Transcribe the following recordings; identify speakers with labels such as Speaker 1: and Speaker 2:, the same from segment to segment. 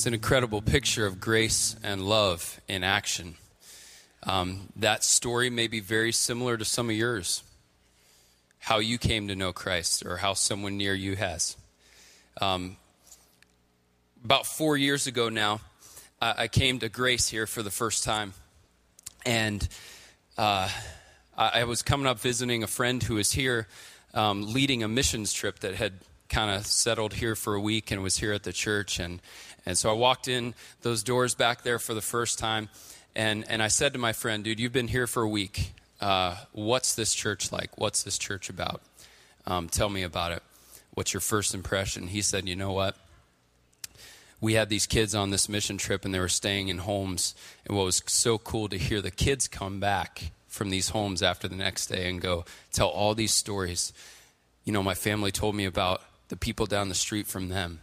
Speaker 1: It's an incredible picture of grace and love in action. Um, that story may be very similar to some of yours. How you came to know Christ, or how someone near you has. Um, about four years ago now, I, I, came to Grace here for the first time. And uh, I, I, was coming up visiting a friend who was here um, leading a missions trip that had kind of settled here for a week and was here at the church. And, and so I walked in those doors back there for the first time. And, and I said to my friend, dude, you've been here for a week. Uh, what's this church like? What's this church about? Um, tell me about it. What's your first impression? He said, you know what? we had these kids on this mission trip and they were staying in homes. And what was so cool to hear the kids come back from these homes after the next day and go tell all these stories. You know, my family told me about the people down the street from them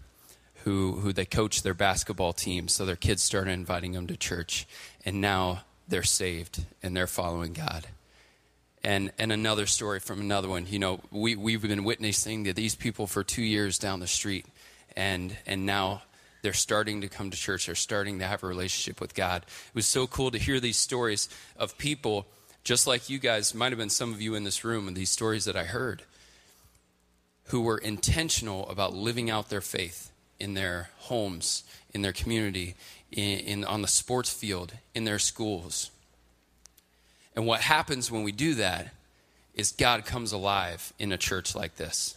Speaker 1: who, who they coached their basketball team. So their kids started inviting them to church. And now they're saved and they're following God. And, and another story from another one. You know, we, we've been witnessing to these people for two years down the street. And, and now they're starting to come to church. They're starting to have a relationship with God. It was so cool to hear these stories of people, just like you guys, might have been some of you in this room, and these stories that I heard, who were intentional about living out their faith in their homes, in their community, in, in on the sports field, in their schools. And what happens when we do that is God comes alive in a church like this.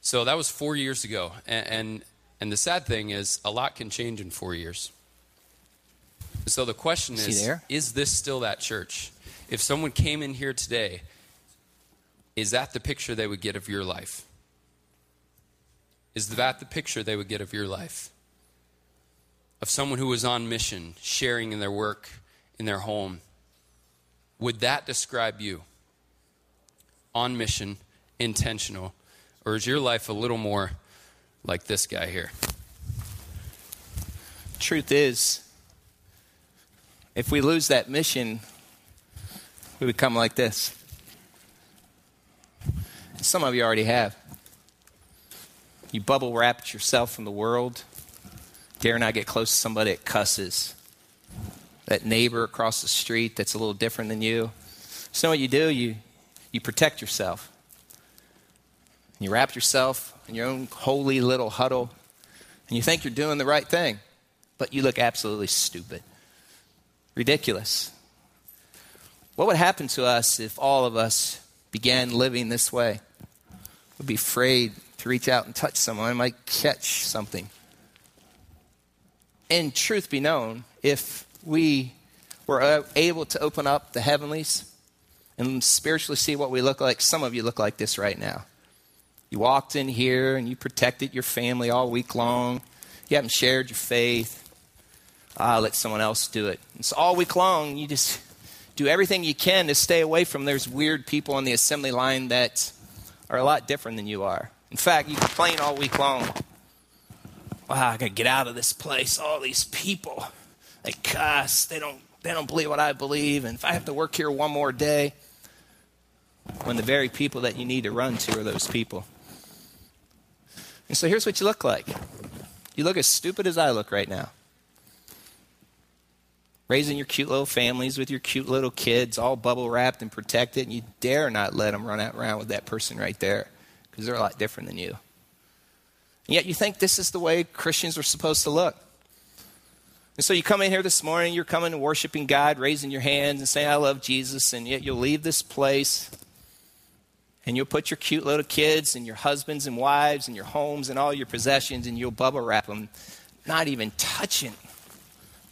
Speaker 1: So that was four years ago. And, and, and the sad thing is, a lot can change in four years. So the question is Is this still that church? If someone came in here today, is that the picture they would get of your life? Is that the picture they would get of your life? Of someone who was on mission, sharing in their work, in their home. Would that describe you? On mission, intentional? Or is your life a little more like this guy here.
Speaker 2: Truth is, if we lose that mission, we become like this. Some of you already have. You bubble wrap yourself from the world. Dare not get close to somebody that cusses. That neighbor across the street that's a little different than you. So what you do, you, you protect yourself. You wrap yourself in your own holy little huddle, and you think you're doing the right thing, but you look absolutely stupid. Ridiculous. What would happen to us if all of us began living this way? We'd be afraid to reach out and touch someone. I might catch something. And truth be known, if we were able to open up the heavenlies and spiritually see what we look like, some of you look like this right now. You walked in here and you protected your family all week long. You haven't shared your faith. Ah, let someone else do it. And so all week long, you just do everything you can to stay away from those weird people on the assembly line that are a lot different than you are. In fact, you complain all week long. Wow, I gotta get out of this place. All these people, they cuss. They don't. They don't believe what I believe. And if I have to work here one more day, when the very people that you need to run to are those people. And so here's what you look like you look as stupid as I look right now. Raising your cute little families with your cute little kids, all bubble wrapped and protected, and you dare not let them run out around with that person right there because they're a lot different than you. And yet you think this is the way Christians are supposed to look. And so you come in here this morning, you're coming and worshiping God, raising your hands and saying, I love Jesus, and yet you'll leave this place and you'll put your cute little kids and your husbands and wives and your homes and all your possessions and you'll bubble wrap them, not even touching.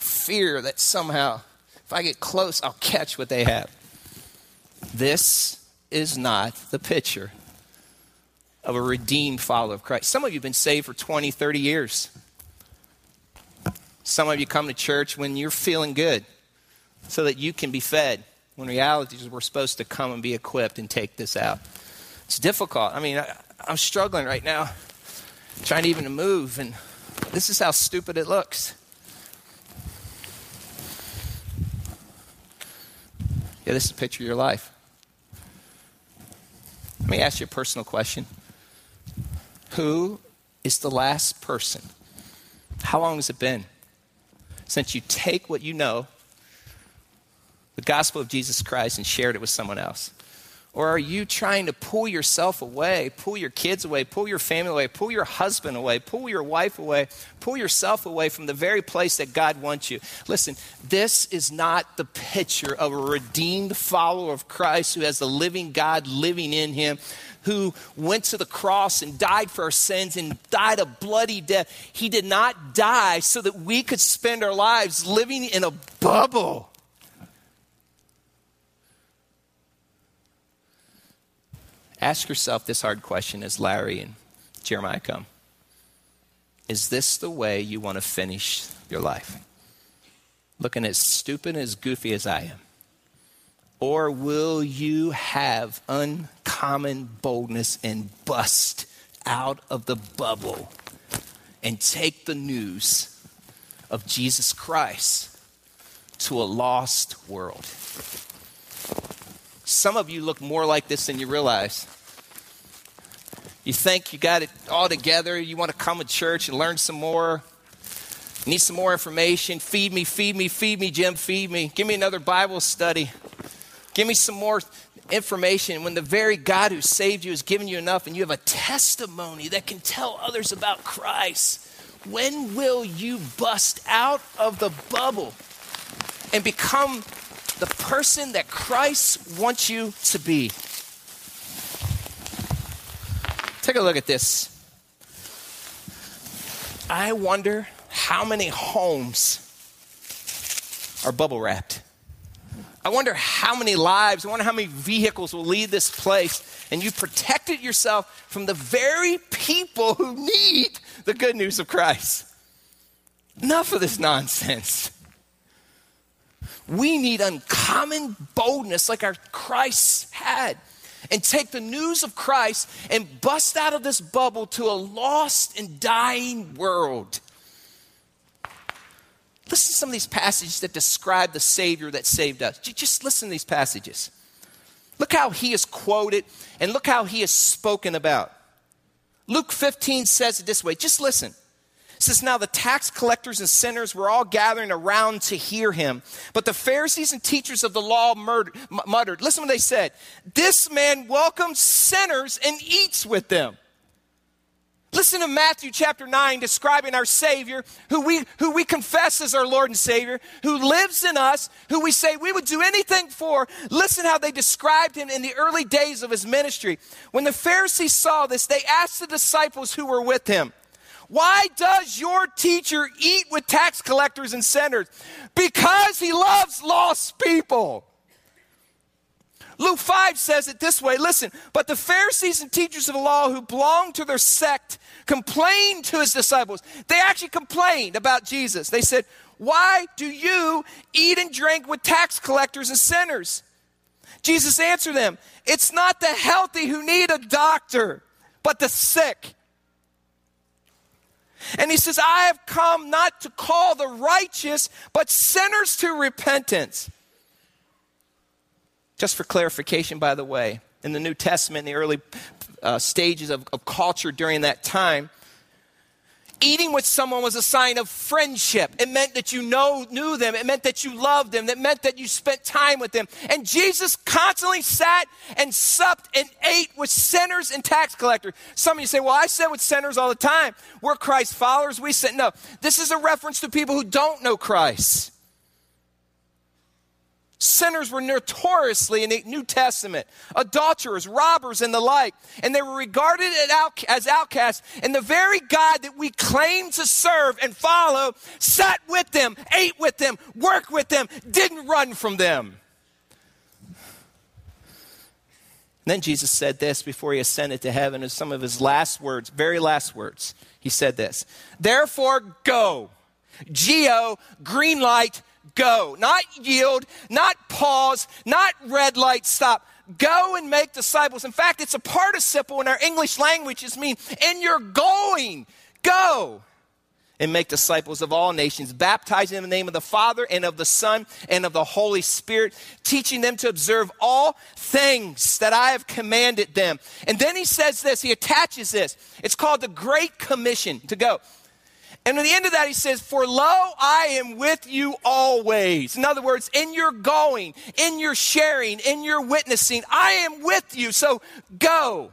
Speaker 2: Fear that somehow, if I get close, I'll catch what they have. This is not the picture of a redeemed follower of Christ. Some of you have been saved for 20, 30 years. Some of you come to church when you're feeling good so that you can be fed, when reality is we're supposed to come and be equipped and take this out. It's difficult. I mean, I, I'm struggling right now, trying even to move, and this is how stupid it looks. Yeah, this is a picture of your life. Let me ask you a personal question. Who is the last person How long has it been since you take what you know, the gospel of Jesus Christ, and shared it with someone else? Or are you trying to pull yourself away, pull your kids away, pull your family away, pull your husband away, pull your wife away, pull yourself away from the very place that God wants you? Listen, this is not the picture of a redeemed follower of Christ who has the living God living in him, who went to the cross and died for our sins and died a bloody death. He did not die so that we could spend our lives living in a bubble Ask yourself this hard question as Larry and Jeremiah come Is this the way you want to finish your life? Looking as stupid and as goofy as I am? Or will you have uncommon boldness and bust out of the bubble and take the news of Jesus Christ to a lost world? Some of you look more like this than you realize. You think you got it all together. You want to come to church and learn some more. need some more information. Feed me, feed me, feed me, Jim, feed me. Give me another Bible study. Give me some more information when the very God who saved you has given you enough and you have a testimony that can tell others about Christ. When will you bust out of the bubble and become the person that Christ wants you to be? Take a look at this. I wonder how many homes are bubble wrapped. I wonder how many lives, I wonder how many vehicles will leave this place, and you protected yourself from the very people who need the good news of Christ. Enough of this nonsense. We need uncommon boldness like our Christ had and take the news of Christ and bust out of this bubble to a lost and dying world. Listen to some of these passages that describe the Savior that saved us. Just listen to these passages. Look how he is quoted and look how he is spoken about. Luke 15 says it this way just listen says, Now the tax collectors and sinners were all gathering around to hear him. But the Pharisees and teachers of the law murdered, muttered, Listen what they said. This man welcomes sinners and eats with them. Listen to Matthew chapter 9 describing our Savior, who we, who we confess as our Lord and Savior, who lives in us, who we say we would do anything for. Listen how they described him in the early days of his ministry. When the Pharisees saw this, they asked the disciples who were with him, why does your teacher eat with tax collectors and sinners? Because he loves lost people. Luke 5 says it this way listen, but the Pharisees and teachers of the law who belonged to their sect complained to his disciples. They actually complained about Jesus. They said, Why do you eat and drink with tax collectors and sinners? Jesus answered them, It's not the healthy who need a doctor, but the sick. And he says, I have come not to call the righteous, but sinners to repentance. Just for clarification, by the way, in the New Testament, in the early uh, stages of, of culture during that time, Eating with someone was a sign of friendship. It meant that you know, knew them. It meant that you loved them. It meant that you spent time with them. And Jesus constantly sat and supped and ate with sinners and tax collectors. Some of you say, well, I sit with sinners all the time. We're Christ followers. We sit. No, this is a reference to people who don't know Christ. Sinners were notoriously in the New Testament adulterers, robbers, and the like. And they were regarded as outcasts. And the very God that we claim to serve and follow sat with them, ate with them, worked with them, didn't run from them. then Jesus said this before he ascended to heaven as some of his last words, very last words. He said this Therefore, go. Geo, green light, go. Not yield, not pause, not red light, stop. Go and make disciples. In fact, it's a participle in our English language. It means, and you're going. Go and make disciples of all nations, baptizing in the name of the Father and of the Son and of the Holy Spirit, teaching them to observe all things that I have commanded them. And then he says this, he attaches this. It's called the Great Commission to go. And at the end of that, he says, For lo, I am with you always. In other words, in your going, in your sharing, in your witnessing, I am with you. So go.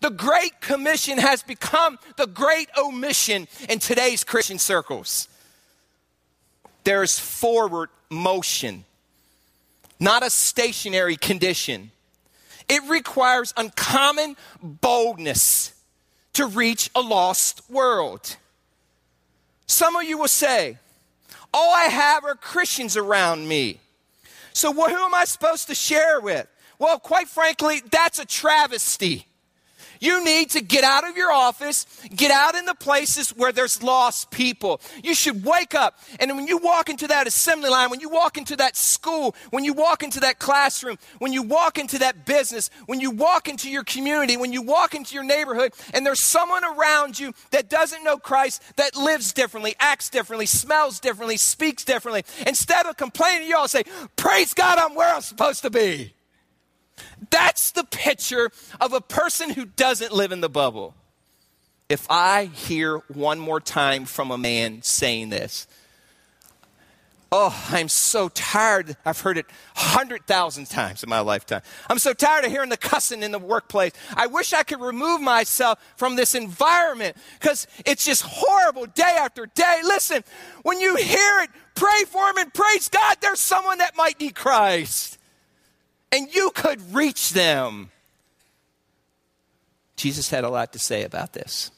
Speaker 2: The Great Commission has become the great omission in today's Christian circles. There's forward motion, not a stationary condition. It requires uncommon boldness to reach a lost world. Some of you will say, All I have are Christians around me. So who am I supposed to share with? Well, quite frankly, that's a travesty. You need to get out of your office, get out in the places where there's lost people. You should wake up. And when you walk into that assembly line, when you walk into that school, when you walk into that classroom, when you walk into that business, when you walk into your community, when you walk into your neighborhood, and there's someone around you that doesn't know Christ, that lives differently, acts differently, smells differently, speaks differently, instead of complaining, you all say, Praise God, I'm where I'm supposed to be. That's the picture of a person who doesn't live in the bubble. If I hear one more time from a man saying this, oh, I'm so tired. I've heard it hundred thousand times in my lifetime. I'm so tired of hearing the cussing in the workplace. I wish I could remove myself from this environment because it's just horrible day after day. Listen, when you hear it, pray for him and praise God. There's someone that might need Christ and you could reach them. Jesus had a lot to say about this.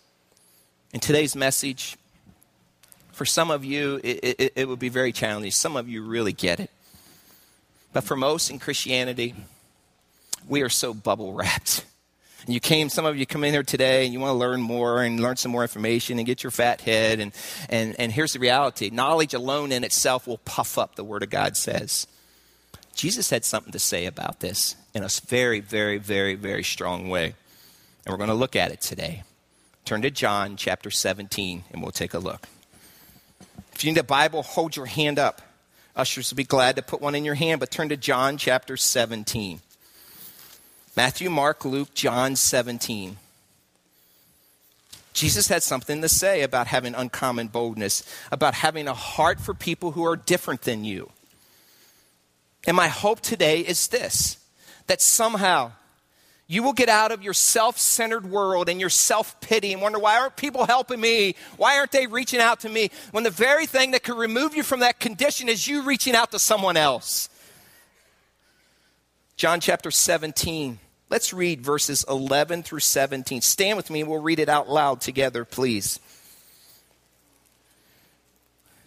Speaker 2: In today's message, for some of you, it, it, it, would be very challenging. Some of you really get it. But for most in Christianity, we are so bubble wrapped. And you came, some of you come in here today and you want to learn more and learn some more information and get your fat head. And, and, and here's the reality knowledge alone in itself will puff up, the Word of God says. Jesus had something to say about this in a very, very, very, very strong way. And we're going to look at it today. Turn to John chapter 17 and we'll take a look. If you need a Bible, hold your hand up. Ushers will be glad to put one in your hand, but turn to John chapter 17. Matthew, Mark, Luke, John 17. Jesus had something to say about having uncommon boldness, about having a heart for people who are different than you. And my hope today is this that somehow you will get out of your self centered world and your self pity and wonder, why aren't people helping me? Why aren't they reaching out to me? When the very thing that could remove you from that condition is you reaching out to someone else. John chapter 17. Let's read verses 11 through 17. Stand with me and we'll read it out loud together, please.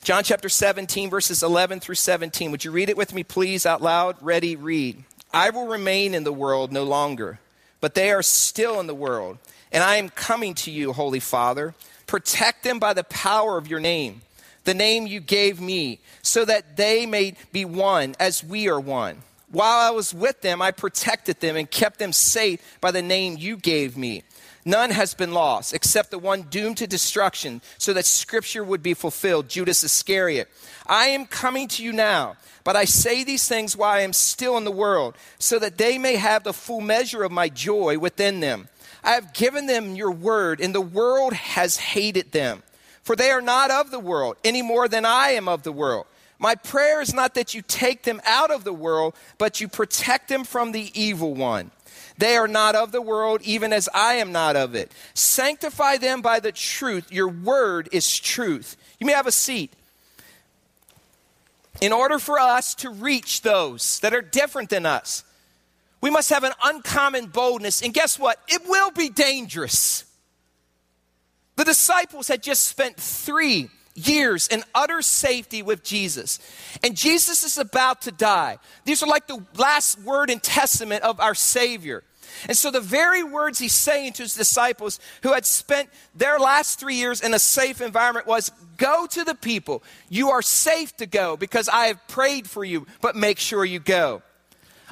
Speaker 2: John chapter 17, verses 11 through 17. Would you read it with me, please, out loud? Ready, read. I will remain in the world no longer, but they are still in the world. And I am coming to you, Holy Father. Protect them by the power of your name, the name you gave me, so that they may be one as we are one. While I was with them, I protected them and kept them safe by the name you gave me. None has been lost except the one doomed to destruction, so that scripture would be fulfilled Judas Iscariot. I am coming to you now, but I say these things while I am still in the world, so that they may have the full measure of my joy within them. I have given them your word, and the world has hated them, for they are not of the world any more than I am of the world. My prayer is not that you take them out of the world, but you protect them from the evil one. They are not of the world, even as I am not of it. Sanctify them by the truth. Your word is truth. You may have a seat. In order for us to reach those that are different than us, we must have an uncommon boldness. And guess what? It will be dangerous. The disciples had just spent three years in utter safety with Jesus. And Jesus is about to die. These are like the last word and testament of our Savior. And so, the very words he's saying to his disciples who had spent their last three years in a safe environment was Go to the people. You are safe to go because I have prayed for you, but make sure you go.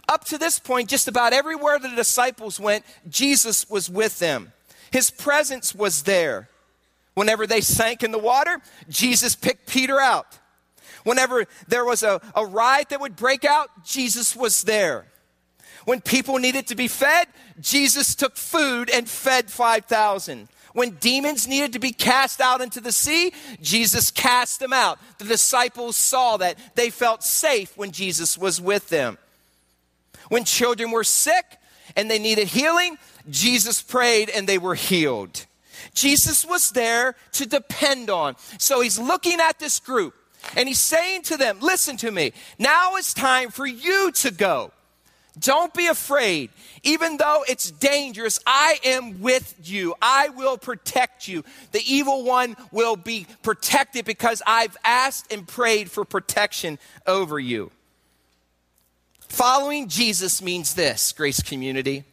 Speaker 2: Up to this point, just about everywhere the disciples went, Jesus was with them. His presence was there. Whenever they sank in the water, Jesus picked Peter out. Whenever there was a, a riot that would break out, Jesus was there. When people needed to be fed, Jesus took food and fed 5,000. When demons needed to be cast out into the sea, Jesus cast them out. The disciples saw that. They felt safe when Jesus was with them. When children were sick and they needed healing, Jesus prayed and they were healed. Jesus was there to depend on. So he's looking at this group and he's saying to them, Listen to me. Now it's time for you to go. Don't be afraid. Even though it's dangerous, I am with you. I will protect you. The evil one will be protected because I've asked and prayed for protection over you. Following Jesus means this, Grace Community.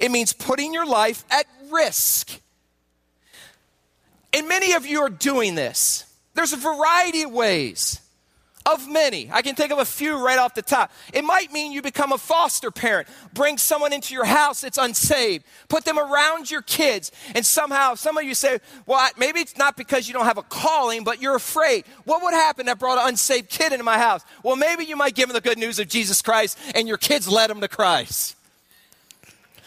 Speaker 2: It means putting your life at risk. And many of you are doing this. There's a variety of ways of many. I can think of a few right off the top. It might mean you become a foster parent, bring someone into your house that's unsaved, put them around your kids, and somehow some of you say, well, maybe it's not because you don't have a calling, but you're afraid. What would happen that brought an unsaved kid into my house? Well, maybe you might give them the good news of Jesus Christ and your kids led them to Christ.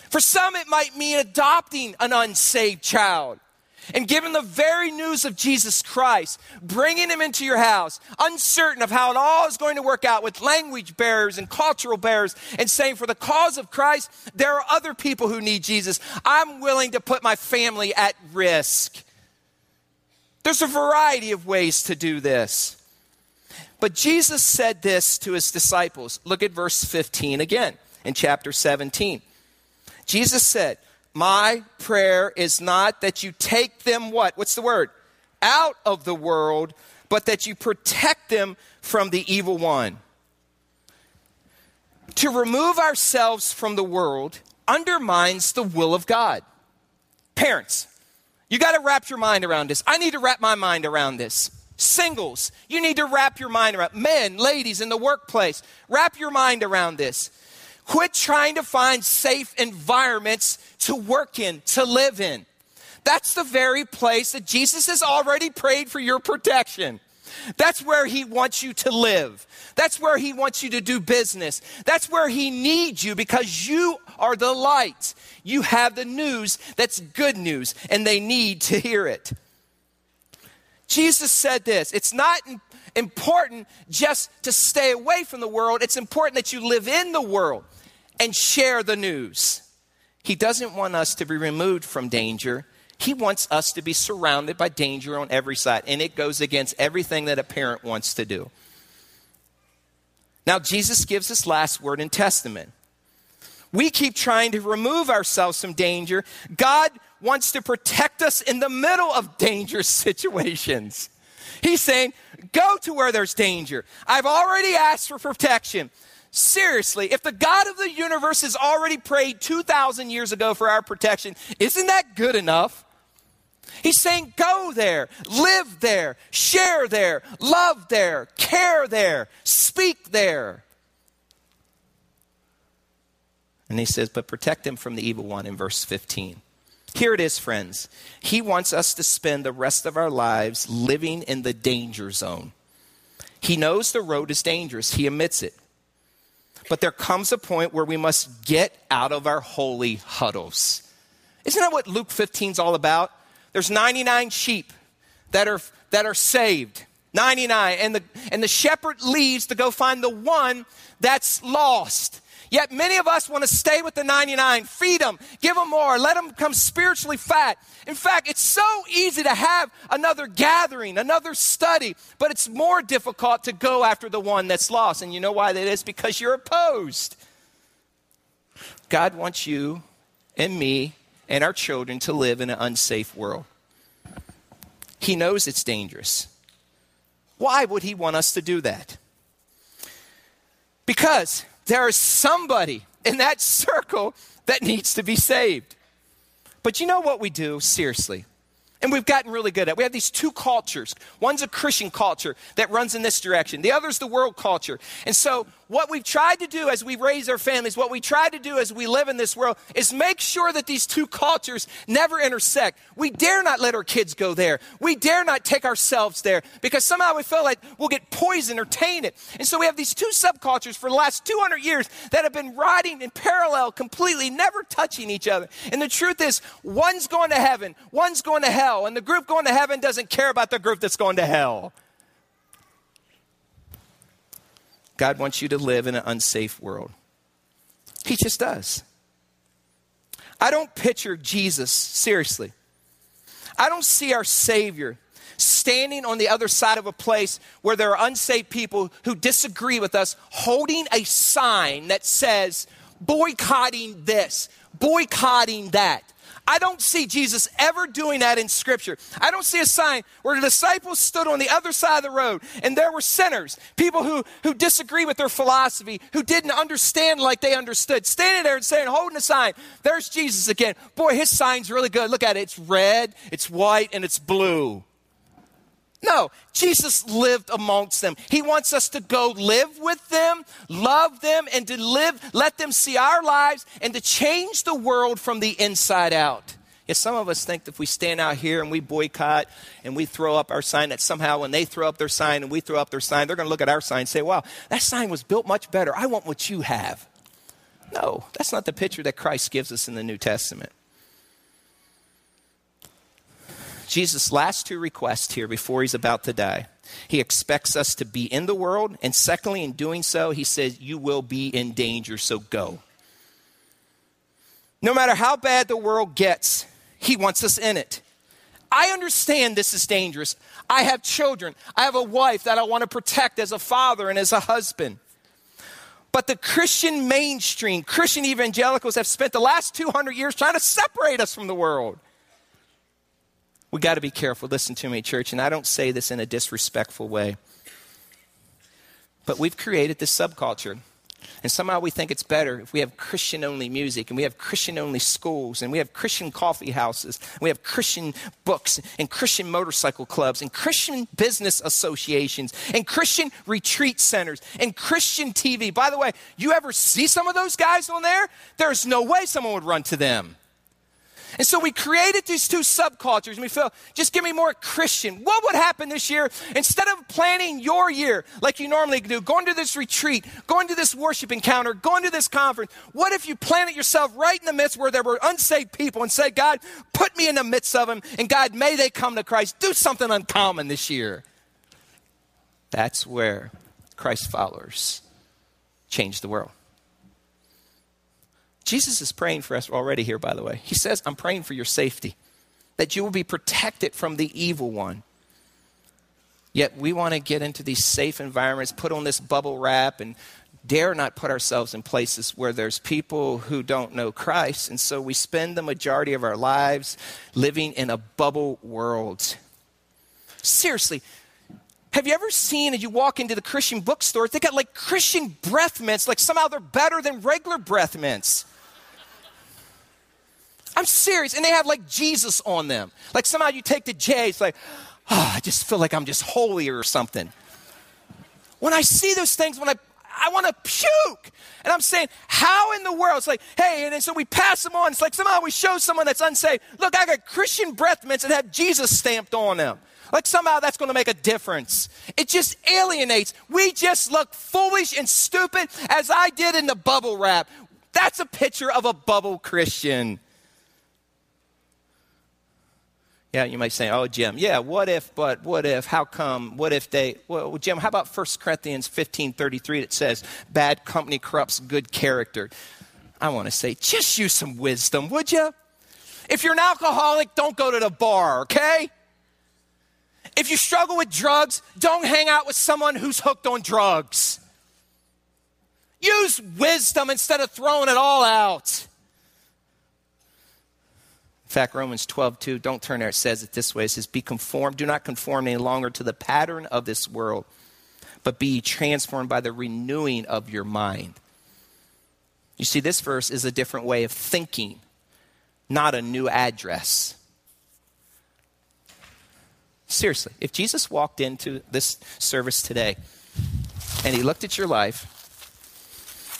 Speaker 2: For some, it might mean adopting an unsaved child and given the very news of Jesus Christ, bringing him into your house, uncertain of how it all is going to work out with language barriers and cultural barriers, and saying, For the cause of Christ, there are other people who need Jesus. I'm willing to put my family at risk. There's a variety of ways to do this. But Jesus said this to his disciples. Look at verse 15 again in chapter 17. Jesus said, my prayer is not that you take them what? What's the word? Out of the world, but that you protect them from the evil one. To remove ourselves from the world undermines the will of God. Parents, you got to wrap your mind around this. I need to wrap my mind around this. Singles, you need to wrap your mind around. Men, ladies in the workplace, wrap your mind around this. Quit trying to find safe environments to work in, to live in. That's the very place that Jesus has already prayed for your protection. That's where he wants you to live. That's where he wants you to do business. That's where he needs you because you are the light. You have the news that's good news and they need to hear it. Jesus said this it's not important just to stay away from the world, it's important that you live in the world and share the news. He doesn't want us to be removed from danger. He wants us to be surrounded by danger on every side, and it goes against everything that a parent wants to do. Now, Jesus gives this last word in Testament. We keep trying to remove ourselves from danger. God wants to protect us in the middle of dangerous situations. He's saying, Go to where there's danger. I've already asked for protection. Seriously, if the God of the universe has already prayed 2,000 years ago for our protection, isn't that good enough? He's saying, go there, live there, share there, love there, care there, speak there. And he says, but protect them from the evil one in verse 15. Here it is, friends. He wants us to spend the rest of our lives living in the danger zone. He knows the road is dangerous, he admits it. But there comes a point where we must get out of our holy huddles. Isn't that what Luke 15 is all about? There's 99 sheep that are, that are saved. 99. And the, and the shepherd leaves to go find the one that's lost. Yet many of us want to stay with the 99, feed them, give them more, let them become spiritually fat. In fact, it's so easy to have another gathering, another study, but it's more difficult to go after the one that's lost. And you know why that is? Because you're opposed. God wants you and me and our children to live in an unsafe world. He knows it's dangerous. Why would He want us to do that? Because there is somebody in that circle that needs to be saved. But you know what we do? Seriously. And we've gotten really good at. It. We have these two cultures. One's a Christian culture that runs in this direction. The other's the world culture. And so what we've tried to do as we raise our families, what we try to do as we live in this world, is make sure that these two cultures never intersect. We dare not let our kids go there. We dare not take ourselves there because somehow we feel like we'll get poisoned or tainted. And so we have these two subcultures for the last 200 years that have been riding in parallel, completely never touching each other. And the truth is, one's going to heaven, one's going to hell, and the group going to heaven doesn't care about the group that's going to hell. God wants you to live in an unsafe world. He just does. I don't picture Jesus, seriously. I don't see our Savior standing on the other side of a place where there are unsafe people who disagree with us, holding a sign that says, boycotting this, boycotting that. I don't see Jesus ever doing that in Scripture. I don't see a sign where the disciples stood on the other side of the road and there were sinners, people who, who disagree with their philosophy, who didn't understand like they understood, standing there and saying, holding a sign, there's Jesus again. Boy, his sign's really good. Look at it. It's red, it's white, and it's blue. No, Jesus lived amongst them. He wants us to go live with them, love them, and to live, let them see our lives, and to change the world from the inside out. Yes, some of us think that if we stand out here and we boycott and we throw up our sign, that somehow when they throw up their sign and we throw up their sign, they're going to look at our sign and say, wow, that sign was built much better. I want what you have. No, that's not the picture that Christ gives us in the New Testament. Jesus' last two requests here before he's about to die. He expects us to be in the world, and secondly, in doing so, he says, You will be in danger, so go. No matter how bad the world gets, he wants us in it. I understand this is dangerous. I have children. I have a wife that I want to protect as a father and as a husband. But the Christian mainstream, Christian evangelicals have spent the last 200 years trying to separate us from the world we got to be careful. Listen to me, church, and I don't say this in a disrespectful way. But we've created this subculture. And somehow we think it's better if we have Christian only music and we have Christian only schools and we have Christian coffee houses, we have Christian books and Christian motorcycle clubs and Christian business associations and Christian retreat centers and Christian TV. By the way, you ever see some of those guys on there? There's no way someone would run to them. And so we created these two subcultures and we felt, just give me more Christian. What would happen this year instead of planning your year like you normally do, going to this retreat, going to this worship encounter, going to this conference? What if you planted yourself right in the midst where there were unsaved people and said, God, put me in the midst of them and God, may they come to Christ. Do something uncommon this year. That's where Christ followers change the world. Jesus is praying for us already here, by the way. He says, I'm praying for your safety, that you will be protected from the evil one. Yet we want to get into these safe environments, put on this bubble wrap, and dare not put ourselves in places where there's people who don't know Christ. And so we spend the majority of our lives living in a bubble world. Seriously, have you ever seen as you walk into the Christian bookstores, they got like Christian breath mints, like somehow they're better than regular breath mints? I'm serious. And they have like Jesus on them. Like somehow you take the J, it's like, oh, I just feel like I'm just holier or something. When I see those things, when I I want to puke. And I'm saying, how in the world? It's like, hey, and then so we pass them on. It's like somehow we show someone that's unsaved. Look, I got Christian breath mints that have Jesus stamped on them. Like somehow that's going to make a difference. It just alienates. We just look foolish and stupid as I did in the bubble wrap. That's a picture of a bubble Christian. Yeah, you might say, oh, Jim, yeah, what if, but what if, how come, what if they, well, Jim, how about 1 Corinthians 15 33 that says, bad company corrupts good character? I want to say, just use some wisdom, would you? If you're an alcoholic, don't go to the bar, okay? If you struggle with drugs, don't hang out with someone who's hooked on drugs. Use wisdom instead of throwing it all out. In fact, Romans 12, 2, don't turn there, it says it this way. It says, Be conformed, do not conform any longer to the pattern of this world, but be transformed by the renewing of your mind. You see, this verse is a different way of thinking, not a new address. Seriously, if Jesus walked into this service today and he looked at your life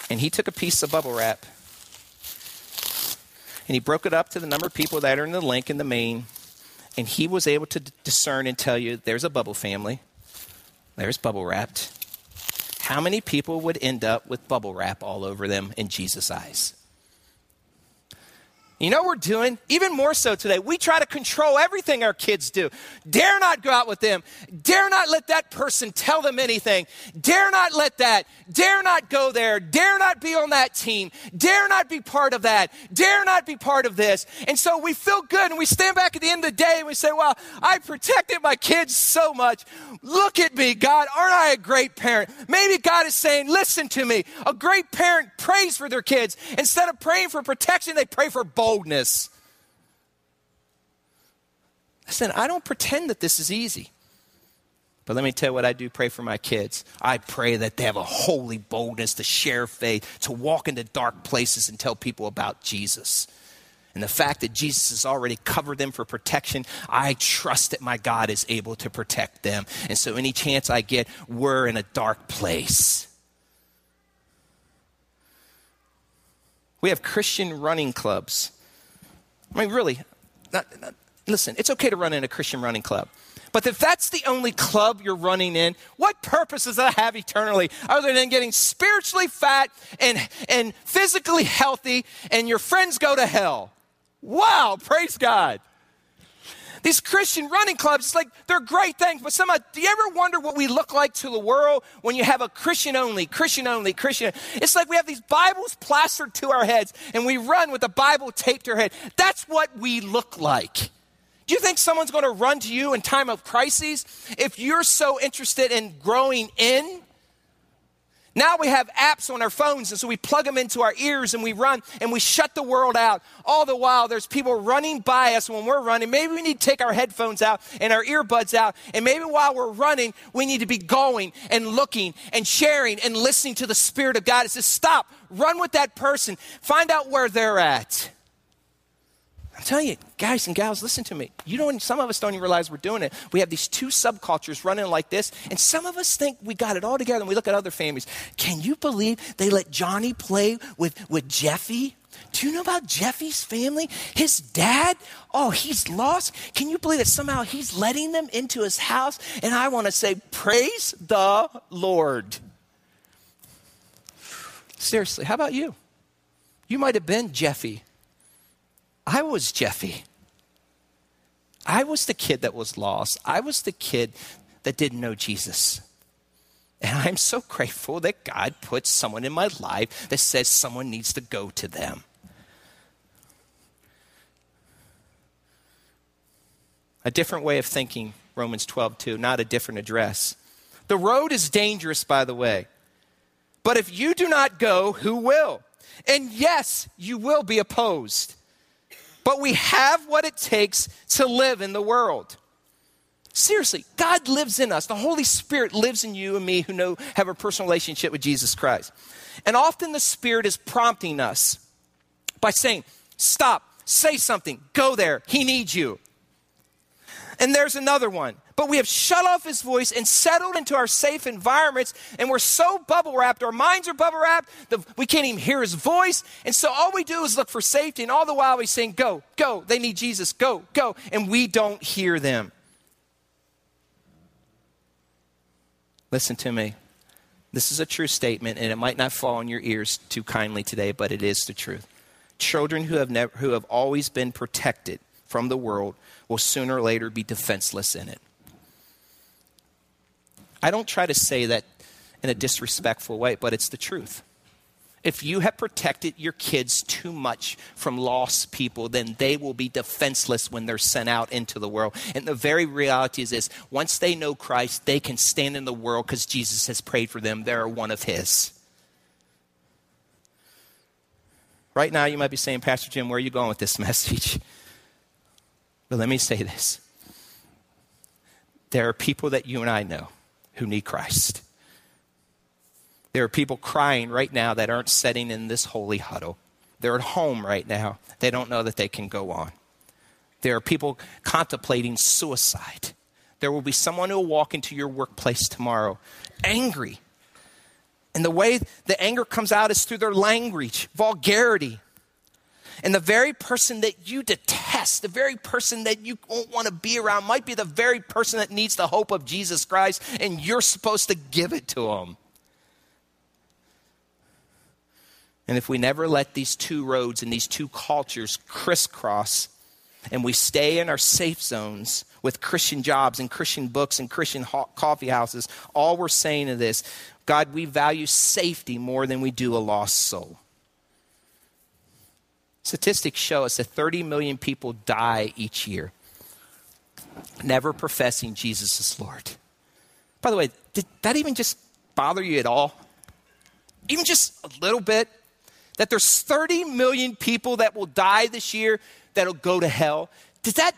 Speaker 2: And he took a piece of bubble wrap and he broke it up to the number of people that are in the link in the main. And he was able to discern and tell you there's a bubble family, there's bubble wrapped. How many people would end up with bubble wrap all over them in Jesus' eyes? You know what we're doing? Even more so today. We try to control everything our kids do. Dare not go out with them. Dare not let that person tell them anything. Dare not let that. Dare not go there. Dare not be on that team. Dare not be part of that. Dare not be part of this. And so we feel good and we stand back at the end of the day and we say, Well, I protected my kids so much. Look at me, God. Aren't I a great parent? Maybe God is saying, Listen to me. A great parent prays for their kids. Instead of praying for protection, they pray for boldness boldness. Listen, I don't pretend that this is easy. But let me tell you what I do pray for my kids. I pray that they have a holy boldness to share faith, to walk into dark places and tell people about Jesus. And the fact that Jesus has already covered them for protection, I trust that my God is able to protect them. And so, any chance I get, we're in a dark place. We have Christian running clubs. I mean, really, not, not, listen, it's okay to run in a Christian running club. But if that's the only club you're running in, what purpose does that have eternally other than getting spiritually fat and, and physically healthy and your friends go to hell? Wow, praise God. These Christian running clubs, it's like they're great things, but somehow, do you ever wonder what we look like to the world when you have a Christian only, Christian only, Christian? It's like we have these Bibles plastered to our heads and we run with the Bible taped to our head. That's what we look like. Do you think someone's going to run to you in time of crises if you're so interested in growing in? Now we have apps on our phones, and so we plug them into our ears and we run and we shut the world out. All the while, there's people running by us when we're running. Maybe we need to take our headphones out and our earbuds out. And maybe while we're running, we need to be going and looking and sharing and listening to the Spirit of God. It says, stop, run with that person, find out where they're at. I'm telling you, guys and gals, listen to me. You don't, some of us don't even realize we're doing it. We have these two subcultures running like this, and some of us think we got it all together, and we look at other families. Can you believe they let Johnny play with, with Jeffy? Do you know about Jeffy's family? His dad, oh, he's lost. Can you believe that somehow he's letting them into his house? And I want to say, praise the Lord. Seriously, how about you? You might have been Jeffy I was Jeffy. I was the kid that was lost. I was the kid that didn't know Jesus. And I'm so grateful that God put someone in my life that says someone needs to go to them. A different way of thinking, Romans 12, 2, not a different address. The road is dangerous, by the way. But if you do not go, who will? And yes, you will be opposed but we have what it takes to live in the world. Seriously, God lives in us. The Holy Spirit lives in you and me who know have a personal relationship with Jesus Christ. And often the Spirit is prompting us by saying, "Stop, say something, go there. He needs you." And there's another one but we have shut off his voice and settled into our safe environments, and we're so bubble wrapped, our minds are bubble wrapped, we can't even hear his voice. And so all we do is look for safety, and all the while he's saying, Go, go, they need Jesus, go, go, and we don't hear them. Listen to me. This is a true statement, and it might not fall on your ears too kindly today, but it is the truth. Children who have, never, who have always been protected from the world will sooner or later be defenseless in it. I don't try to say that in a disrespectful way, but it's the truth. If you have protected your kids too much from lost people, then they will be defenseless when they're sent out into the world. And the very reality is this once they know Christ, they can stand in the world because Jesus has prayed for them. They're one of His. Right now, you might be saying, Pastor Jim, where are you going with this message? But let me say this there are people that you and I know who need Christ. There are people crying right now that aren't sitting in this holy huddle. They're at home right now. They don't know that they can go on. There are people contemplating suicide. There will be someone who will walk into your workplace tomorrow angry And the way the anger comes out is through their language, vulgarity. And the very person that you detest, the very person that you won't want to be around, might be the very person that needs the hope of Jesus Christ, and you're supposed to give it to them. And if we never let these two roads and these two cultures crisscross, and we stay in our safe zones with Christian jobs and Christian books and Christian coffee houses, all we're saying to this God, we value safety more than we do a lost soul. Statistics show us that 30 million people die each year, never professing Jesus as Lord. By the way, did that even just bother you at all? Even just a little bit? That there's 30 million people that will die this year that'll go to hell? Does that,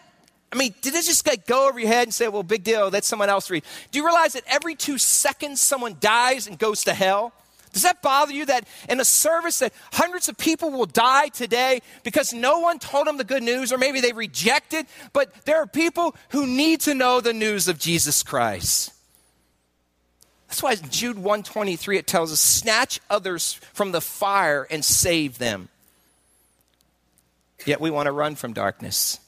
Speaker 2: I mean, did it just like go over your head and say, well, big deal, that's someone else read? Do you realize that every two seconds someone dies and goes to hell? Does that bother you that in a service that hundreds of people will die today because no one told them the good news or maybe they rejected, but there are people who need to know the news of Jesus Christ. That's why Jude 123 it tells us snatch others from the fire and save them. Yet we want to run from darkness.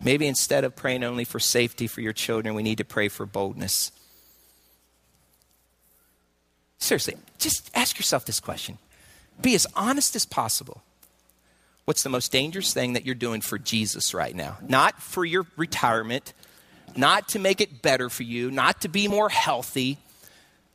Speaker 2: Maybe instead of praying only for safety for your children, we need to pray for boldness. Seriously, just ask yourself this question. Be as honest as possible. What's the most dangerous thing that you're doing for Jesus right now? Not for your retirement, not to make it better for you, not to be more healthy,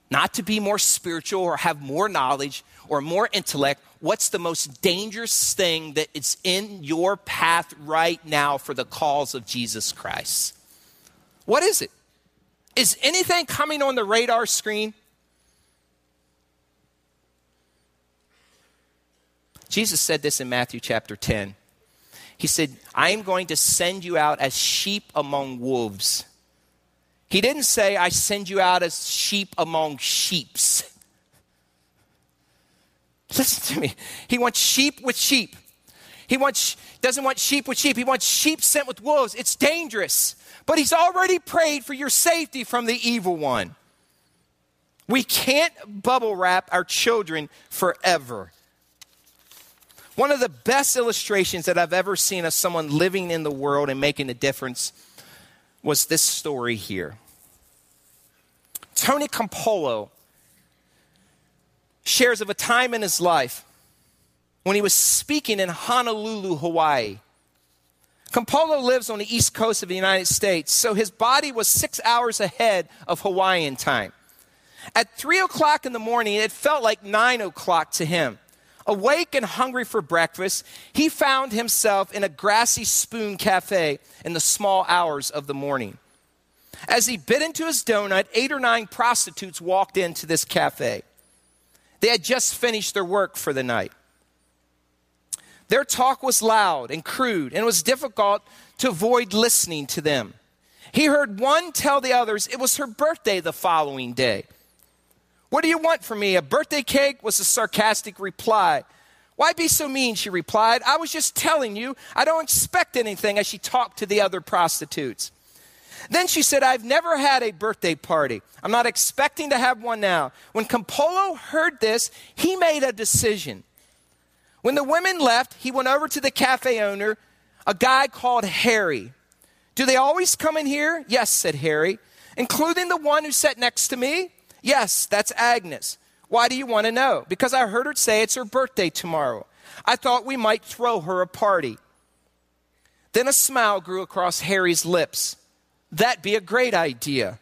Speaker 2: not to be more spiritual or have more knowledge or more intellect. What's the most dangerous thing that is in your path right now for the cause of Jesus Christ? What is it? Is anything coming on the radar screen? Jesus said this in Matthew chapter 10. He said, I am going to send you out as sheep among wolves. He didn't say, I send you out as sheep among sheeps. Listen to me. He wants sheep with sheep. He wants, doesn't want sheep with sheep. He wants sheep sent with wolves. It's dangerous. But he's already prayed for your safety from the evil one. We can't bubble wrap our children forever. One of the best illustrations that I've ever seen of someone living in the world and making a difference was this story here. Tony Campolo shares of a time in his life when he was speaking in Honolulu, Hawaii. Campolo lives on the east coast of the United States, so his body was six hours ahead of Hawaiian time. At three o'clock in the morning, it felt like nine o'clock to him. Awake and hungry for breakfast, he found himself in a grassy spoon cafe in the small hours of the morning. As he bit into his donut, eight or nine prostitutes walked into this cafe. They had just finished their work for the night. Their talk was loud and crude, and it was difficult to avoid listening to them. He heard one tell the others it was her birthday the following day. What do you want from me? A birthday cake? was a sarcastic reply. Why be so mean? She replied. I was just telling you, I don't expect anything as she talked to the other prostitutes. Then she said, I've never had a birthday party. I'm not expecting to have one now. When Campolo heard this, he made a decision. When the women left, he went over to the cafe owner, a guy called Harry. Do they always come in here? Yes, said Harry, including the one who sat next to me. Yes, that's Agnes. Why do you want to know? Because I heard her say it's her birthday tomorrow. I thought we might throw her a party. Then a smile grew across Harry's lips. That'd be a great idea.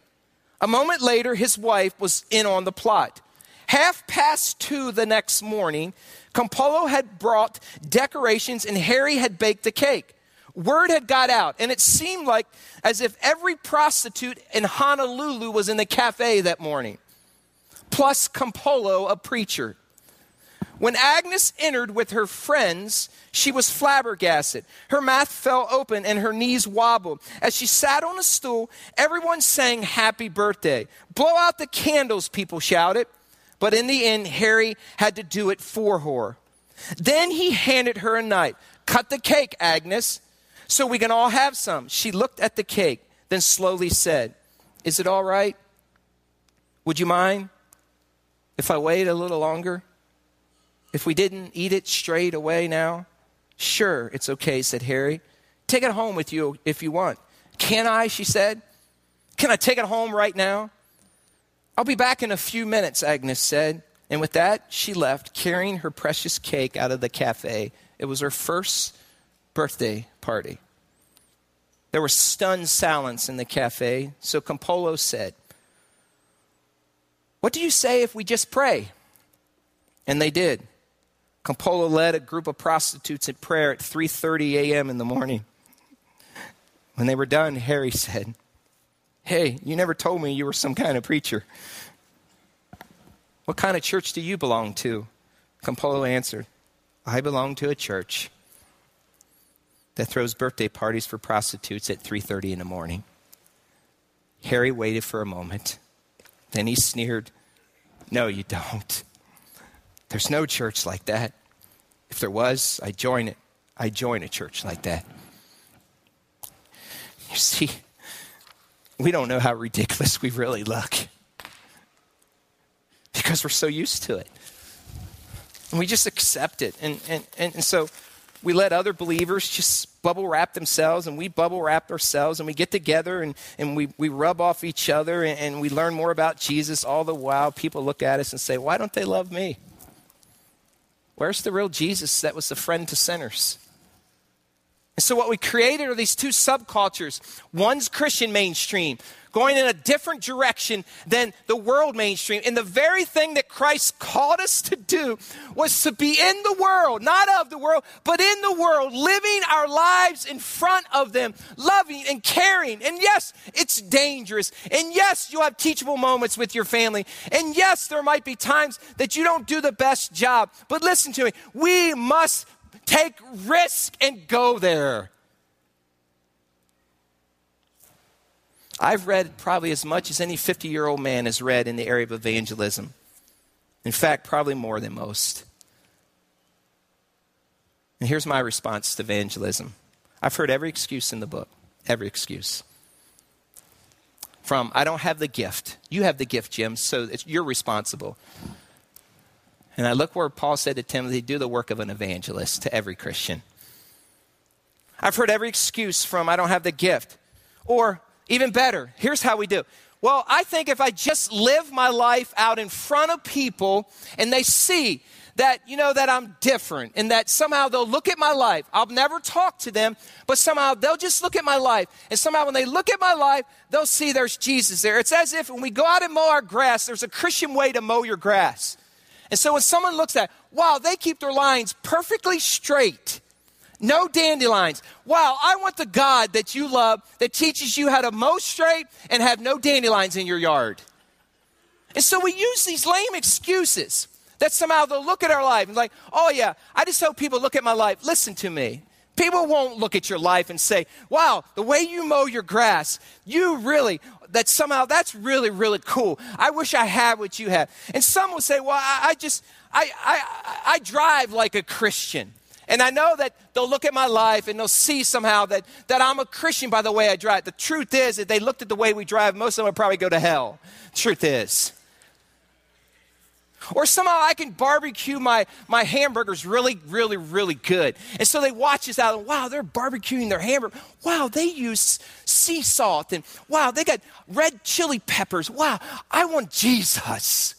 Speaker 2: A moment later, his wife was in on the plot. Half past two the next morning, Campolo had brought decorations and Harry had baked a cake. Word had got out, and it seemed like as if every prostitute in Honolulu was in the cafe that morning plus Campolo, a preacher. When Agnes entered with her friends, she was flabbergasted. Her mouth fell open and her knees wobbled. As she sat on a stool, everyone sang happy birthday. Blow out the candles, people shouted. But in the end, Harry had to do it for her. Then he handed her a knife. Cut the cake, Agnes, so we can all have some. She looked at the cake, then slowly said, Is it all right? Would you mind? If I wait a little longer? If we didn't eat it straight away now? Sure, it's okay, said Harry. Take it home with you if you want. Can I? She said. Can I take it home right now? I'll be back in a few minutes, Agnes said. And with that, she left, carrying her precious cake out of the cafe. It was her first birthday party. There was stunned silence in the cafe, so Campolo said, What do you say if we just pray? And they did. Campolo led a group of prostitutes in prayer at 3:30 a.m. in the morning. When they were done, Harry said, "Hey, you never told me you were some kind of preacher. What kind of church do you belong to?" Campolo answered, "I belong to a church that throws birthday parties for prostitutes at 3:30 in the morning." Harry waited for a moment. Then he sneered, "No, you don't." There's no church like that. If there was, I'd join it. I'd join a church like that. You see, we don't know how ridiculous we really look because we're so used to it. And we just accept it. And, and, and, so we let other believers just bubble wrap themselves and we bubble wrap ourselves and we get together and, and we, we rub off each other and, and we learn more about Jesus all the while people look at us and say, Why don't they love me? Where's the real Jesus that was the friend to sinners? And so, what we created are these two subcultures. One's Christian mainstream, going in a different direction than the world mainstream. And the very thing that Christ called us to do was to be in the world, not of the world, but in the world, living our lives in front of them, loving and caring. And yes, it's dangerous. And yes, you'll have teachable moments with your family. And yes, there might be times that you don't do the best job. But listen to me, we must take risk and go there. I've read probably as much as any 50 year old man has read in the area of evangelism. In fact, probably more than most. And here's my response to evangelism I've heard every excuse in the book, every excuse. From, I don't have the gift. You have the gift, Jim, so you're responsible. And I look where Paul said to Timothy, do the work of an evangelist to every Christian. I've heard every excuse from, I don't have the gift. Or, even better, here's how we do. Well, I think if I just live my life out in front of people and they see that, you know, that I'm different and that somehow they'll look at my life. I'll never talk to them, but somehow they'll just look at my life. And somehow when they look at my life, they'll see there's Jesus there. It's as if when we go out and mow our grass, there's a Christian way to mow your grass. And so when someone looks at, wow, they keep their lines perfectly straight. No dandelions. Wow, I want the God that you love that teaches you how to mow straight and have no dandelions in your yard. And so we use these lame excuses that somehow they'll look at our life and like, oh yeah, I just hope people look at my life. Listen to me. People won't look at your life and say, wow, the way you mow your grass, you really, that somehow that's really, really cool. I wish I had what you have. And some will say, well, I, I just, I, I, I drive like a Christian. And I know that they'll look at my life and they'll see somehow that, that I'm a Christian by the way I drive. The truth is, if they looked at the way we drive, most of them would probably go to hell. Truth is. Or somehow I can barbecue my, my hamburgers really, really, really good. And so they watch us out and wow, they're barbecuing their hamburger. Wow, they use sea salt and wow, they got red chili peppers. Wow, I want Jesus.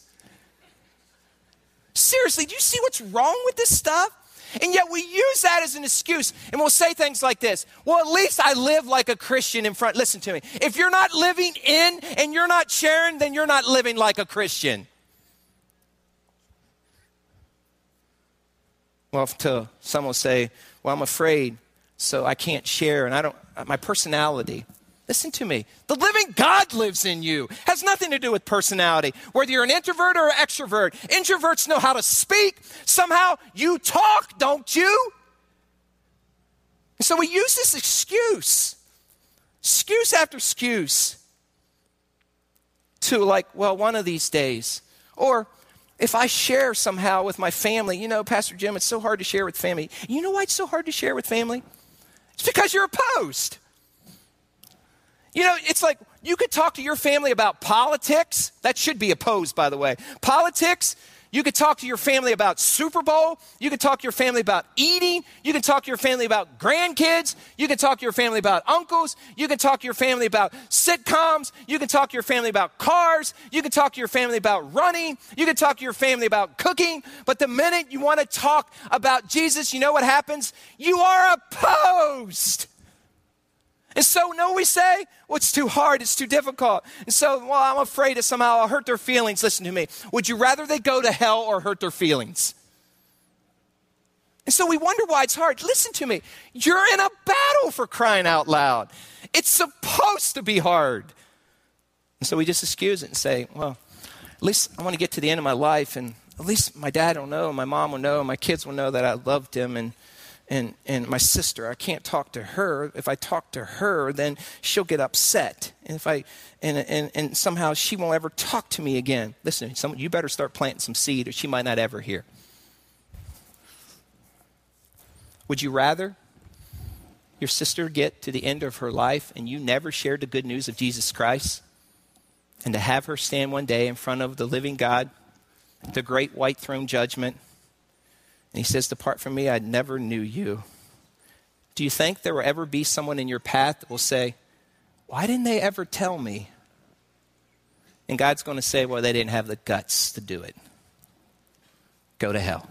Speaker 2: Seriously, do you see what's wrong with this stuff? And yet we use that as an excuse and we'll say things like this Well, at least I live like a Christian in front. Listen to me. If you're not living in and you're not sharing, then you're not living like a Christian. Well, to some will say, well, I'm afraid, so I can't share, and I don't, my personality. Listen to me. The living God lives in you. Has nothing to do with personality. Whether you're an introvert or an extrovert, introverts know how to speak. Somehow you talk, don't you? So we use this excuse, excuse after excuse, to like, well, one of these days. Or if I share somehow with my family, you know, Pastor Jim, it's so hard to share with family. You know why it's so hard to share with family? It's because you're opposed. You know, it's like, you could talk to your family about politics. That should be opposed, by the way. Politics, you could talk to your family about Super Bowl. You could talk to your family about eating. You can talk to your family about grandkids. You can talk to your family about uncles. You can talk to your family about sitcoms. You can talk to your family about cars. You can talk to your family about running. You can talk to your family about cooking. But the minute you want to talk about Jesus, you know what happens? You are opposed. And so, no, we say, well, it's too hard, it's too difficult. And so, well, I'm afraid that somehow I'll hurt their feelings. Listen to me. Would you rather they go to hell or hurt their feelings? And so we wonder why it's hard. Listen to me. You're in a battle for crying out loud. It's supposed to be hard. And so we just excuse it and say, well, at least I want to get to the end of my life, and at least my dad will know, my mom will know, my kids will know that I loved him, and and, and my sister, I can't talk to her. If I talk to her, then she'll get upset. And if I and, and, and somehow she won't ever talk to me again. Listen, some, you better start planting some seed or she might not ever hear. Would you rather your sister get to the end of her life and you never shared the good news of Jesus Christ? And to have her stand one day in front of the living God, the great white throne judgment, and he says, Depart from me, I never knew you. Do you think there will ever be someone in your path that will say, Why didn't they ever tell me? And God's going to say, Well, they didn't have the guts to do it. Go to hell.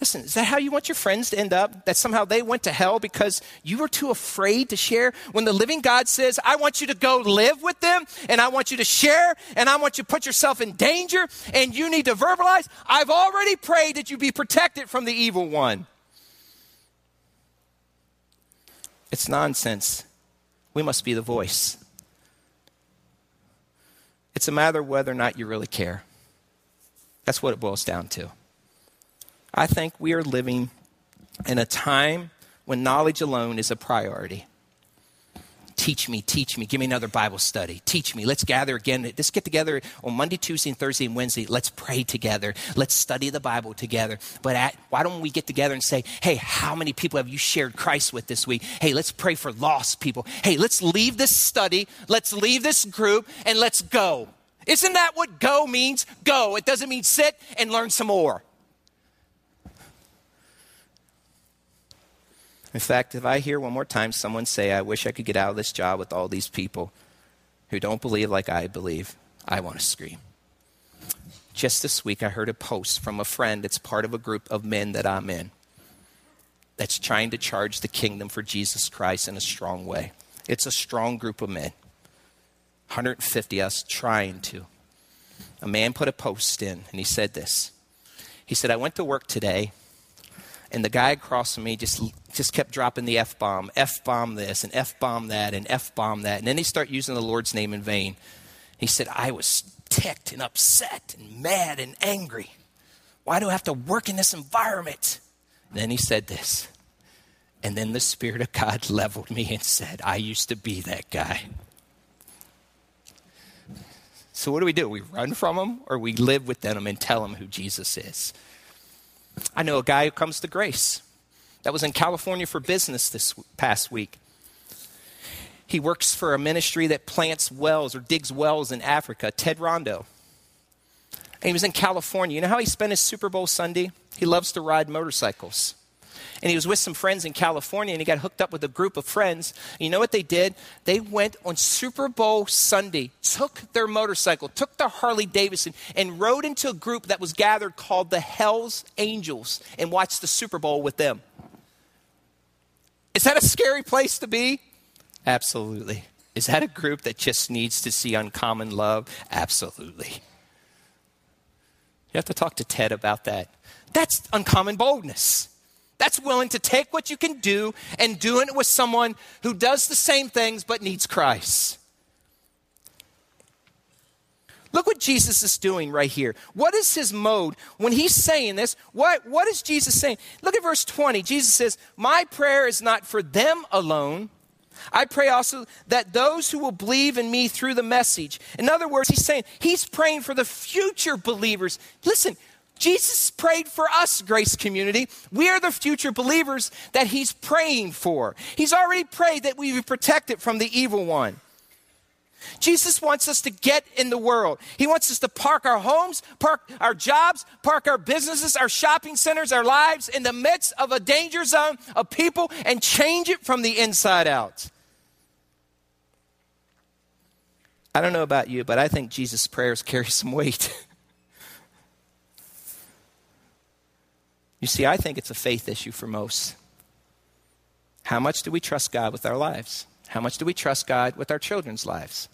Speaker 2: Listen, is that how you want your friends to end up? That somehow they went to hell because you were too afraid to share? When the living God says, I want you to go live with them and I want you to share and I want you to put yourself in danger and you need to verbalize, I've already prayed that you be protected from the evil one. It's nonsense. We must be the voice. It's a matter of whether or not you really care. That's what it boils down to. I think we are living in a time when knowledge alone is a priority. Teach me, teach me, give me another Bible study. Teach me. Let's gather again. Let's get together on Monday, Tuesday, and Thursday and Wednesday. Let's pray together. Let's study the Bible together. But at, why don't we get together and say, hey, how many people have you shared Christ with this week? Hey, let's pray for lost people. Hey, let's leave this study, let's leave this group, and let's go. Isn't that what go means? Go. It doesn't mean sit and learn some more. In fact, if I hear one more time someone say, I wish I could get out of this job with all these people who don't believe like I believe, I want to scream. Just this week, I heard a post from a friend that's part of a group of men that I'm in that's trying to charge the kingdom for Jesus Christ in a strong way. It's a strong group of men. 150 us trying to. A man put a post in and he said this. He said, I went to work today and the guy across from me just just kept dropping the f bomb, f bomb this, and f bomb that, and f bomb that, and then he started using the Lord's name in vain. He said, "I was ticked and upset and mad and angry. Why do I have to work in this environment?" And then he said this, and then the Spirit of God leveled me and said, "I used to be that guy." So what do we do? We run from them, or we live within them and tell them who Jesus is. I know a guy who comes to grace that was in California for business this past week. He works for a ministry that plants wells or digs wells in Africa, Ted Rondo. And he was in California. You know how he spent his Super Bowl Sunday? He loves to ride motorcycles and he was with some friends in California and he got hooked up with a group of friends. And you know what they did? They went on Super Bowl Sunday, took their motorcycle, took their Harley Davidson, and rode into a group that was gathered called the Hells Angels and watched the Super Bowl with them. Is that a scary place to be? Absolutely. Is that a group that just needs to see uncommon love? Absolutely. You have to talk to Ted about that. That's uncommon boldness. That's willing to take what you can do and doing it with someone who does the same things but needs Christ. Look what Jesus is doing right here. What is his mode when he's saying this? What, what is Jesus saying? Look at verse 20. Jesus says, My prayer is not for them alone. I pray also that those who will believe in me through the message. In other words, he's saying he's praying for the future believers. Listen, Jesus prayed for us, Grace Community. We are the future believers that He's praying for. He's already prayed that we be protected from the evil one. Jesus wants us to get in the world. He wants us to park our homes, park our jobs, park our businesses, our shopping centers, our lives in the midst of a danger zone of people and change it from the inside out. I don't know about you, but I think Jesus' prayers carry some weight. You see, I think it's a faith issue for most. How much do we trust God with our lives? How much do we trust God with our children's lives?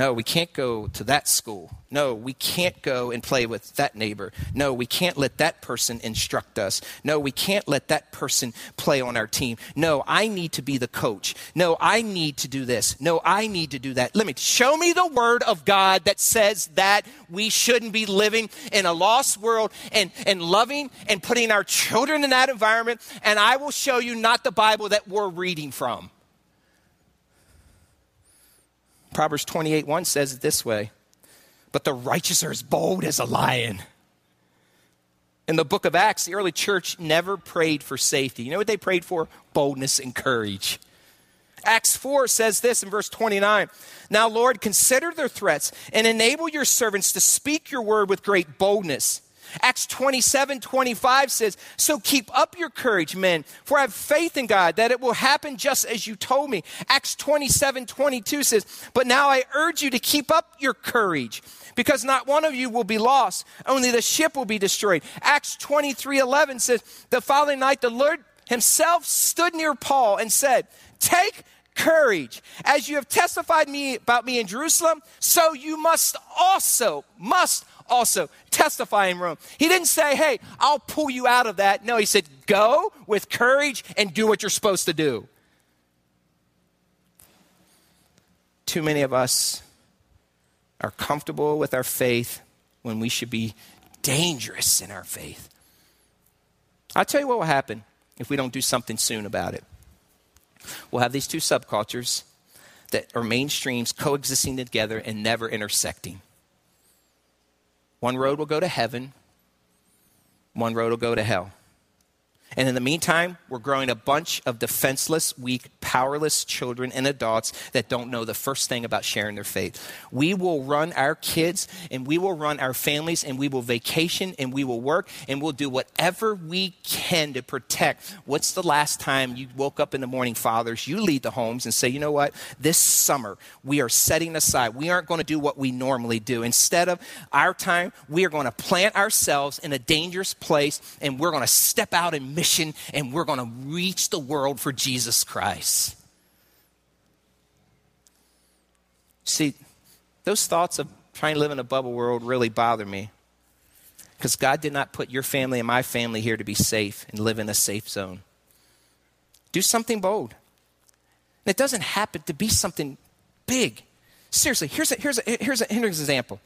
Speaker 2: No, we can't go to that school. No, we can't go and play with that neighbor. No, we can't let that person instruct us. No, we can't let that person play on our team. No, I need to be the coach. No, I need to do this. No, I need to do that. Let me show me the word of God that says that we shouldn't be living in a lost world and, and loving and putting our children in that environment. And I will show you not the Bible that we're reading from. Proverbs 28 1 says it this way But the righteous are as bold as a lion. In the book of Acts, the early church never prayed for safety. You know what they prayed for? Boldness and courage. Acts 4 says this in verse 29 Now, Lord, consider their threats and enable your servants to speak your word with great boldness. Acts 27 25 says, So keep up your courage, men, for I have faith in God that it will happen just as you told me. Acts 27 22 says, But now I urge you to keep up your courage because not one of you will be lost, only the ship will be destroyed. Acts 23 11 says, The following night the Lord himself stood near Paul and said, Take courage. As you have testified me about me in Jerusalem, so you must also, must also testify in Rome. He didn't say, hey, I'll pull you out of that. No, he said, go with courage and do what you're supposed to do. Too many of us are comfortable with our faith when we should be dangerous in our faith. I'll tell you what will happen if we don't do something soon about it. We'll have these two subcultures that are mainstreams coexisting together and never intersecting. One road will go to heaven, one road will go to hell. And in the meantime, we're growing a bunch of defenseless, weak, powerless children and adults that don't know the first thing about sharing their faith. We will run our kids and we will run our families and we will vacation and we will work and we'll do whatever we can to protect. What's the last time you woke up in the morning, fathers? You lead the homes and say, you know what? This summer, we are setting aside. We aren't going to do what we normally do. Instead of our time, we are going to plant ourselves in a dangerous place and we're going to step out and mission and we're going to reach the world for Jesus Christ. See, those thoughts of trying to live in a bubble world really bother me because God did not put your family and my family here to be safe and live in a safe zone. Do something bold. And it doesn't happen to be something big. Seriously, here's, here's, a, here's, a, here's an example.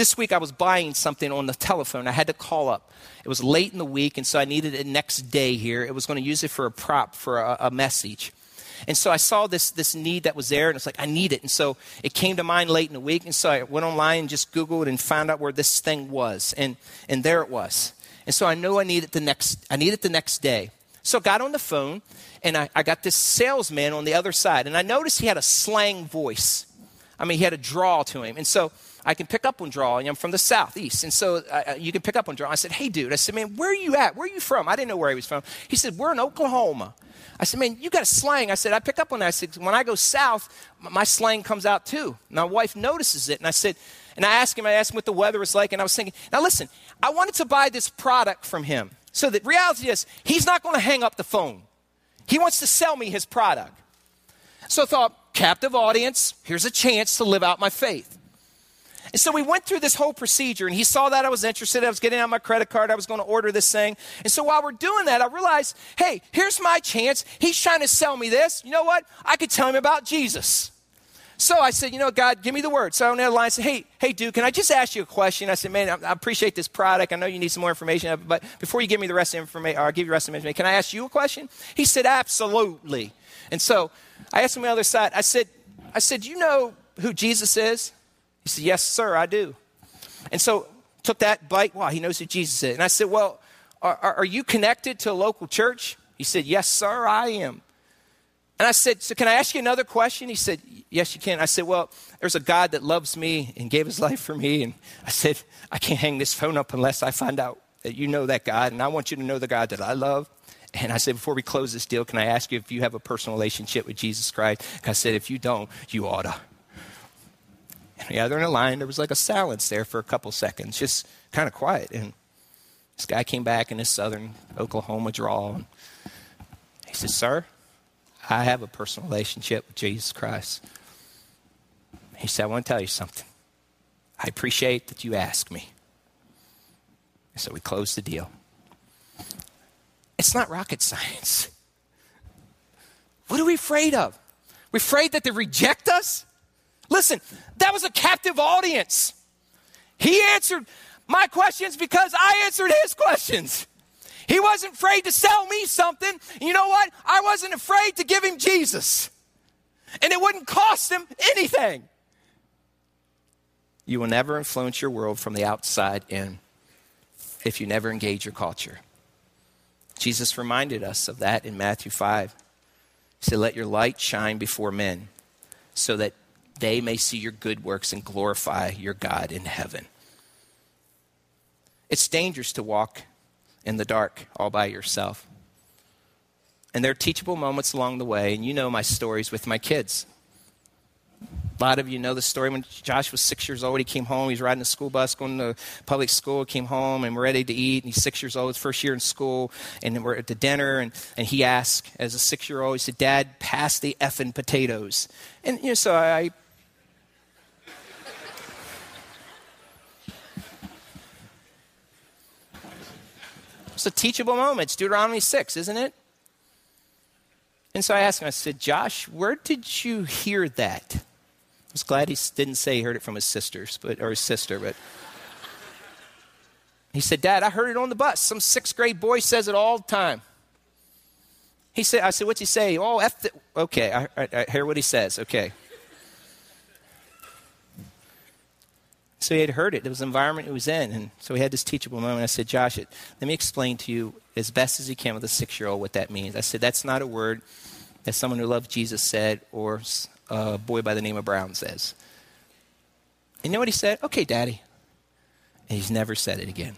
Speaker 2: This week I was buying something on the telephone. I had to call up. It was late in the week, and so I needed it next day here. It was going to use it for a prop for a, a message. And so I saw this, this need that was there, and it's like, I need it. And so it came to mind late in the week, and so I went online and just Googled and found out where this thing was. And, and there it was. And so I know I need it the next, I need it the next day. So I got on the phone, and I, I got this salesman on the other side, and I noticed he had a slang voice. I mean, he had a drawl to him. And so I can pick up on draw. I'm from the southeast, and so uh, you can pick up on draw. I said, "Hey, dude," I said, "Man, where are you at? Where are you from?" I didn't know where he was from. He said, "We're in Oklahoma." I said, man, you got a slang. I said, I pick up on that. I said, when I go south, my slang comes out too. My wife notices it. And I said, and I asked him, I asked him what the weather was like. And I was thinking, now listen, I wanted to buy this product from him. So the reality is, he's not going to hang up the phone. He wants to sell me his product. So I thought, captive audience, here's a chance to live out my faith. And so we went through this whole procedure, and he saw that I was interested. I was getting out my credit card. I was going to order this thing. And so while we're doing that, I realized, hey, here's my chance. He's trying to sell me this. You know what? I could tell him about Jesus. So I said, you know, God, give me the word. So I went on the line and said, hey, hey, dude, can I just ask you a question? I said, man, I, I appreciate this product. I know you need some more information, but before you give me the rest of the information, or uh, I'll give you the rest of the information, can I ask you a question? He said, absolutely. And so I asked him on the other side, I said, I said, you know who Jesus is? He said, Yes, sir, I do. And so took that bite. Wow, he knows who Jesus is. And I said, Well, are, are you connected to a local church? He said, Yes, sir, I am. And I said, So can I ask you another question? He said, Yes, you can. I said, Well, there's a God that loves me and gave his life for me. And I said, I can't hang this phone up unless I find out that you know that God. And I want you to know the God that I love. And I said, Before we close this deal, can I ask you if you have a personal relationship with Jesus Christ? I said, If you don't, you oughta. And yeah, they're in a line. There was like a silence there for a couple seconds, just kind of quiet. And this guy came back in his southern Oklahoma drawl. He said, Sir, I have a personal relationship with Jesus Christ. He said, I want to tell you something. I appreciate that you asked me. So we closed the deal. It's not rocket science. What are we afraid of? We're afraid that they reject us? Listen, that was a captive audience. He answered my questions because I answered his questions. He wasn't afraid to sell me something. You know what? I wasn't afraid to give him Jesus. And it wouldn't cost him anything. You will never influence your world from the outside in if you never engage your culture. Jesus reminded us of that in Matthew 5. He said, Let your light shine before men so that they may see your good works and glorify your God in heaven. It's dangerous to walk in the dark all by yourself. And there are teachable moments along the way, and you know my stories with my kids. A lot of you know the story when Josh was six years old. He came home. He was riding the school bus, going to public school. Came home and we're ready to eat. And he's six years old, his first year in school. And we're at the dinner. And, and he asked, as a six year old, he said, Dad, pass the effing potatoes. And you know, so I It's a teachable moment. It's Deuteronomy 6, isn't it? And so I asked him, I said, Josh, where did you hear that? I was glad he didn't say he heard it from his sisters, but, or his sister, but. He said, Dad, I heard it on the bus. Some sixth grade boy says it all the time. He said, I said, what's he say? Oh, F the, okay, I, I, I hear what he says. Okay. So he had heard it. It was the environment he was in. And so he had this teachable moment. I said, Josh, let me explain to you as best as he can with a six year old what that means. I said, that's not a word that someone who loves Jesus said or a boy by the name of Brown says. And you know what he said? Okay, daddy. And he's never said it again.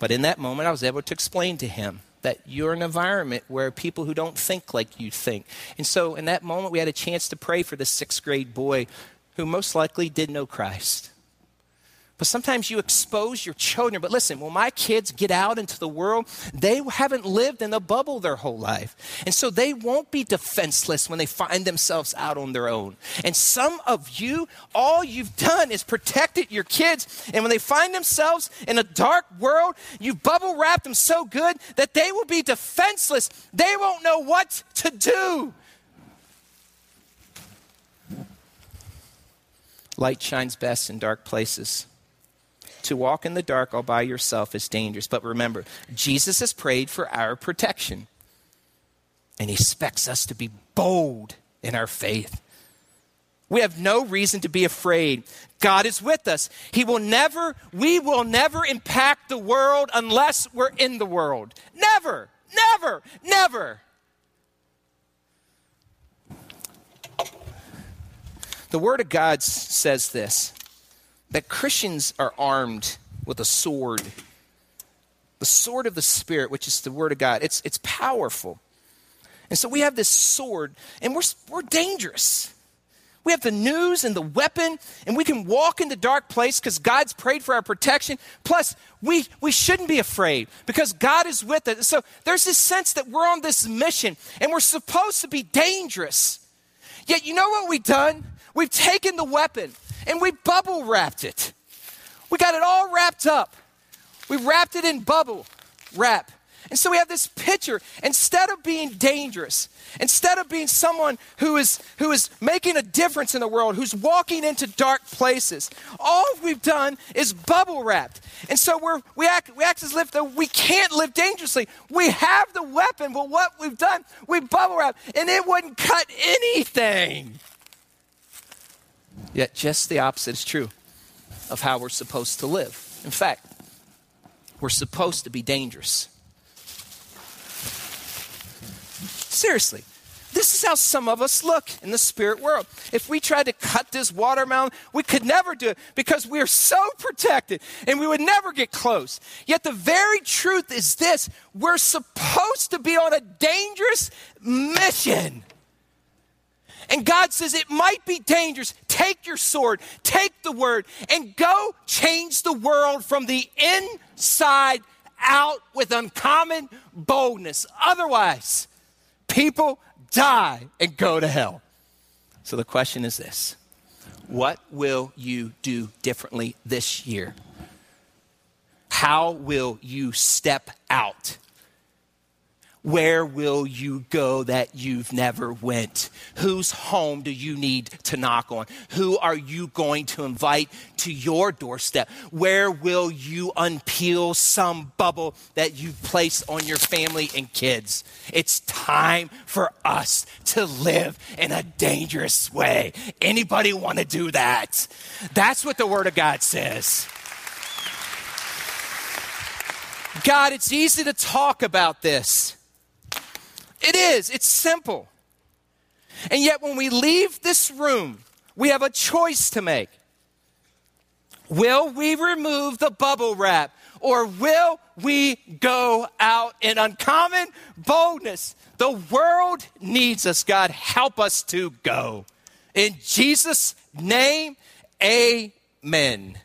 Speaker 2: But in that moment, I was able to explain to him that you're an environment where people who don't think like you think. And so in that moment, we had a chance to pray for the sixth grade boy who most likely did know Christ. But sometimes you expose your children. But listen, when my kids get out into the world, they haven't lived in a bubble their whole life. And so they won't be defenseless when they find themselves out on their own. And some of you, all you've done is protected your kids. And when they find themselves in a dark world, you've bubble wrapped them so good that they will be defenseless. They won't know what to do. Light shines best in dark places. To walk in the dark all by yourself is dangerous. But remember, Jesus has prayed for our protection. And he expects us to be bold in our faith. We have no reason to be afraid. God is with us. He will never, we will never impact the world unless we're in the world. Never, never, never. The Word of God says this that Christians are armed with a sword. The sword of the Spirit, which is the Word of God. It's, it's powerful. And so we have this sword, and we're, we're dangerous. We have the news and the weapon, and we can walk in the dark place because God's prayed for our protection. Plus, we, we shouldn't be afraid because God is with us. So there's this sense that we're on this mission and we're supposed to be dangerous. Yet, you know what we've done? We've taken the weapon and we bubble wrapped it. We got it all wrapped up. We wrapped it in bubble wrap. And so we have this picture. Instead of being dangerous, instead of being someone who is, who is making a difference in the world, who's walking into dark places, all we've done is bubble wrapped. And so we're, we, act, we act as if we can't live dangerously. We have the weapon, but what we've done, we bubble wrap, and it wouldn't cut anything. Yet just the opposite is true of how we're supposed to live. In fact, we're supposed to be dangerous. Seriously, this is how some of us look in the spirit world. If we tried to cut this watermelon, we could never do it because we are so protected and we would never get close. Yet the very truth is this we're supposed to be on a dangerous mission. And God says it might be dangerous. Take your sword, take the word, and go change the world from the inside out with uncommon boldness. Otherwise, people die and go to hell. So the question is this What will you do differently this year? How will you step out? Where will you go that you've never went? Whose home do you need to knock on? Who are you going to invite to your doorstep? Where will you unpeel some bubble that you've placed on your family and kids? It's time for us to live in a dangerous way. Anybody want to do that? That's what the word of God says. God, it's easy to talk about this. It is, it's simple. And yet, when we leave this room, we have a choice to make. Will we remove the bubble wrap or will we go out in uncommon boldness? The world needs us. God, help us to go. In Jesus' name, amen.